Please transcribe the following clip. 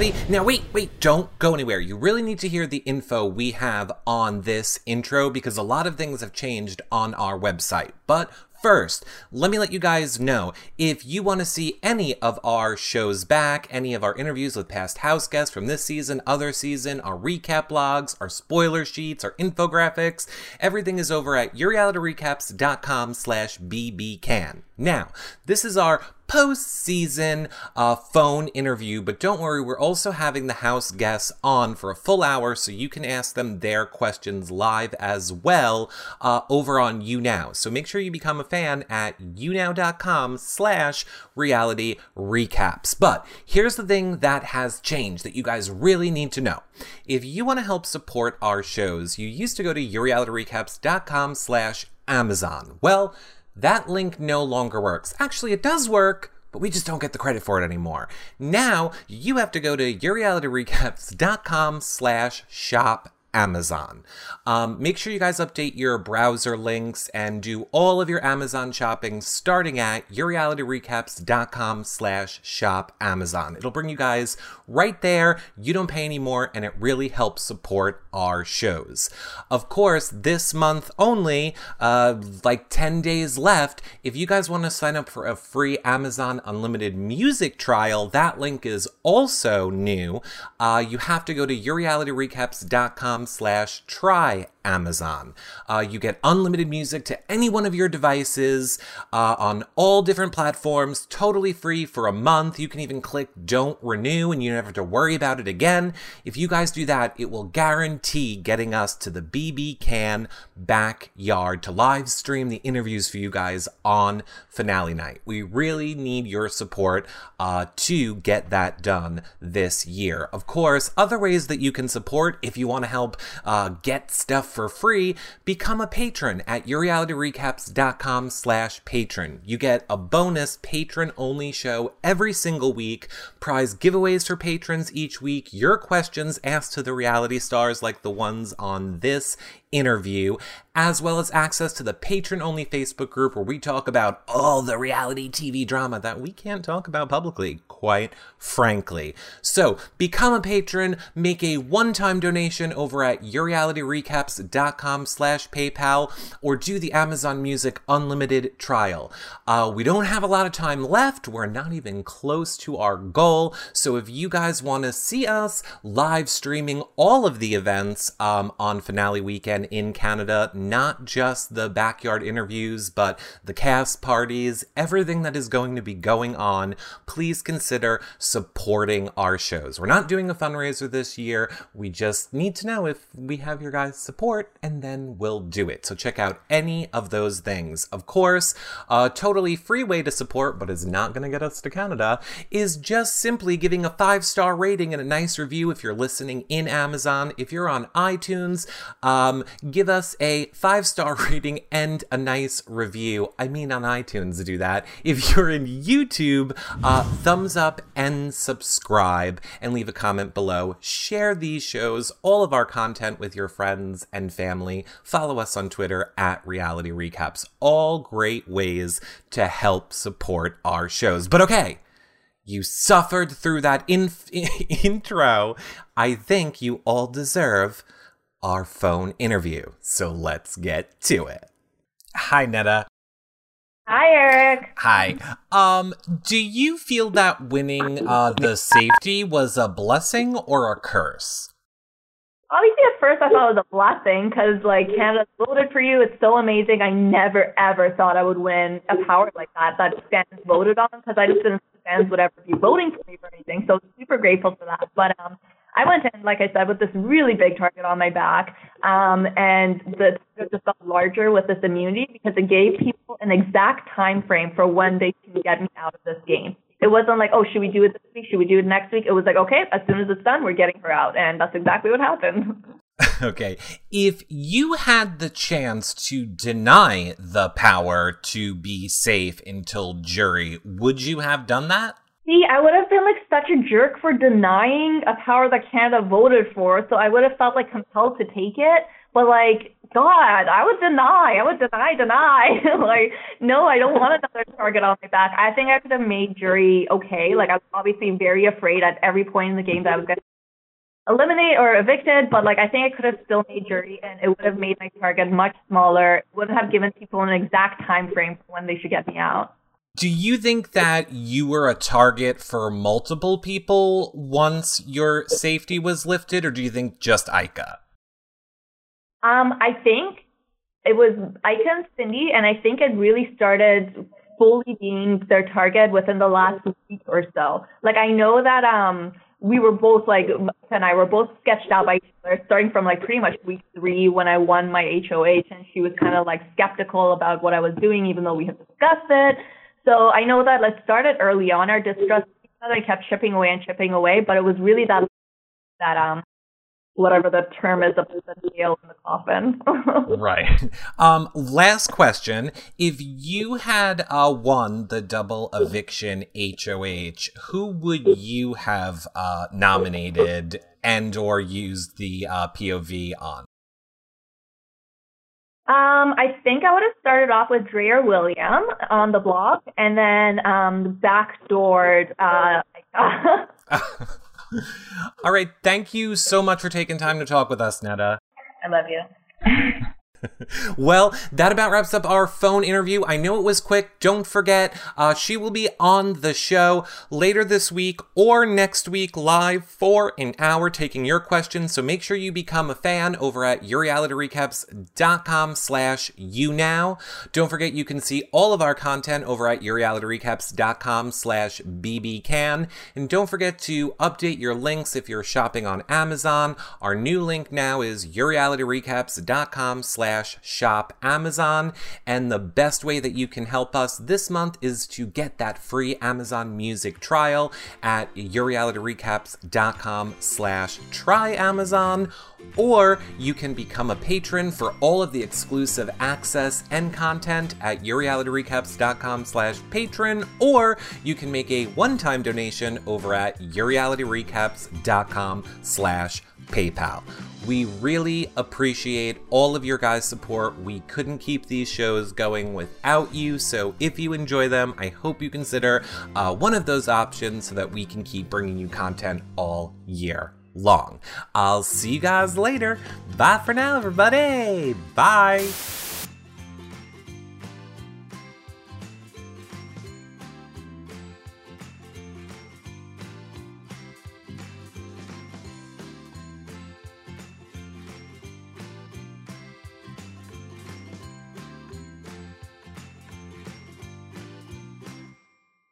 everybody. Now, wait, wait, don't go anywhere. You really need to hear the info we have on this intro because a lot of things have changed on our website. But First, let me let you guys know if you want to see any of our shows back, any of our interviews with past house guests from this season, other season, our recap blogs, our spoiler sheets, our infographics, everything is over at yourrealityrecaps.com slash bbcan. Now, this is our post-season uh, phone interview, but don't worry, we're also having the house guests on for a full hour, so you can ask them their questions live as well uh, over on YouNow. So make sure you become a fan at younow.com slash reality recaps. But here's the thing that has changed that you guys really need to know. If you want to help support our shows, you used to go to yourrealityrecaps.com slash Amazon. Well, that link no longer works. Actually, it does work, but we just don't get the credit for it anymore. Now, you have to go to yourrealityrecaps.com slash shop Amazon. Um, make sure you guys update your browser links and do all of your Amazon shopping starting at yourrealityrecaps.com slash shop Amazon. It'll bring you guys right there. You don't pay anymore and it really helps support our shows. Of course, this month only, uh, like 10 days left, if you guys want to sign up for a free Amazon Unlimited music trial, that link is also new. Uh, you have to go to yourrealityrecaps.com slash try Amazon. Uh, you get unlimited music to any one of your devices uh, on all different platforms, totally free for a month. You can even click don't renew and you never have to worry about it again. If you guys do that, it will guarantee getting us to the BB Can backyard to live stream the interviews for you guys on finale night. We really need your support uh, to get that done this year. Of course, other ways that you can support if you want to help uh, get stuff for free, become a patron at yourrealityrecaps.com slash patron. You get a bonus patron-only show every single week, prize giveaways for patrons each week, your questions asked to the reality stars like the ones on this interview, as well as access to the patron only Facebook group where we talk about all the reality TV drama that we can't talk about publicly, quite frankly. So become a patron, make a one-time donation over at yourrealityrecaps.com slash PayPal, or do the Amazon Music Unlimited trial. Uh, we don't have a lot of time left. We're not even close to our goal. So if you guys want to see us live streaming all of the events um, on finale weekend in Canada, not just the backyard interviews, but the cast parties, everything that is going to be going on, please consider supporting our shows. We're not doing a fundraiser this year. We just need to know if we have your guys' support, and then we'll do it. So check out any of those things. Of course, a totally free way to support, but is not going to get us to Canada, is just simply giving a five star rating and a nice review if you're listening in Amazon. If you're on iTunes, um, give us a five star rating and a nice review. I mean, on iTunes, do that. If you're in YouTube, uh, thumbs up and subscribe and leave a comment below. Share these shows, all of our content with your friends and family. Follow us on Twitter at Reality Recaps. All great ways to help support our shows. But okay. You suffered through that inf- intro. I think you all deserve our phone interview. So let's get to it. Hi, Neda. Hi, Eric. Hi. Um, do you feel that winning uh, the safety was a blessing or a curse? Obviously, at first I thought it was a blessing because, like, Canada voted for you. It's so amazing. I never, ever thought I would win a power like that that fans voted on because I just didn't think fans would ever be voting for me for anything. So super grateful for that. But um, I went in, like I said, with this really big target on my back, um, and the target just got larger with this immunity because it gave people an exact time frame for when they can get me out of this game. It wasn't like, oh, should we do it this week? Should we do it next week? It was like, okay, as soon as it's done, we're getting her out, and that's exactly what happened. okay. If you had the chance to deny the power to be safe until jury, would you have done that? See, I would have been like such a jerk for denying a power that Canada voted for, so I would have felt like compelled to take it. But like God, I would deny. I would deny, deny. like, no, I don't want another target on my back. I think I could have made jury okay. Like, I was obviously very afraid at every point in the game that I was going to eliminate or evicted, but like I think I could have still made jury and it would have made my target much smaller. Would have given people an exact time frame for when they should get me out. Do you think that you were a target for multiple people once your safety was lifted, or do you think just Ika? Um, I think it was Ika and Cindy, and I think it really started fully being their target within the last week or so. Like I know that um we were both like and I were both sketched out by each other, starting from like pretty much week three when I won my HOH, and she was kind of like skeptical about what I was doing, even though we had discussed it. So I know that let's start it early on. Our distrust that I kept chipping away and chipping away, but it was really that that um whatever the term is of the nail in the coffin. right. Um, last question. If you had uh, won the double eviction HOH, who would you have uh, nominated and or used the uh, POV on? Um, I think I would have started off with Dre or William on the blog, and then um, backdoored. Uh, All right. Thank you so much for taking time to talk with us, Neda. I love you. well, that about wraps up our phone interview. I know it was quick. Don't forget, uh, she will be on the show later this week or next week live for an hour taking your questions. So make sure you become a fan over at yourrealityrecaps.com slash you now. Don't forget you can see all of our content over at yourrealityrecaps.com slash bbcan. And don't forget to update your links if you're shopping on Amazon. Our new link now is yourrealityrecaps.com slash slash shop Amazon. And the best way that you can help us this month is to get that free Amazon Music trial at yourrealityrecaps.com slash try Amazon or you can become a patron for all of the exclusive access and content at yourrealityrecaps.com slash patron, or you can make a one-time donation over at yourrealityrecaps.com slash PayPal. We really appreciate all of your guys' support. We couldn't keep these shows going without you, so if you enjoy them, I hope you consider uh, one of those options so that we can keep bringing you content all year long. I'll see you guys later. Bye for now, everybody. Bye.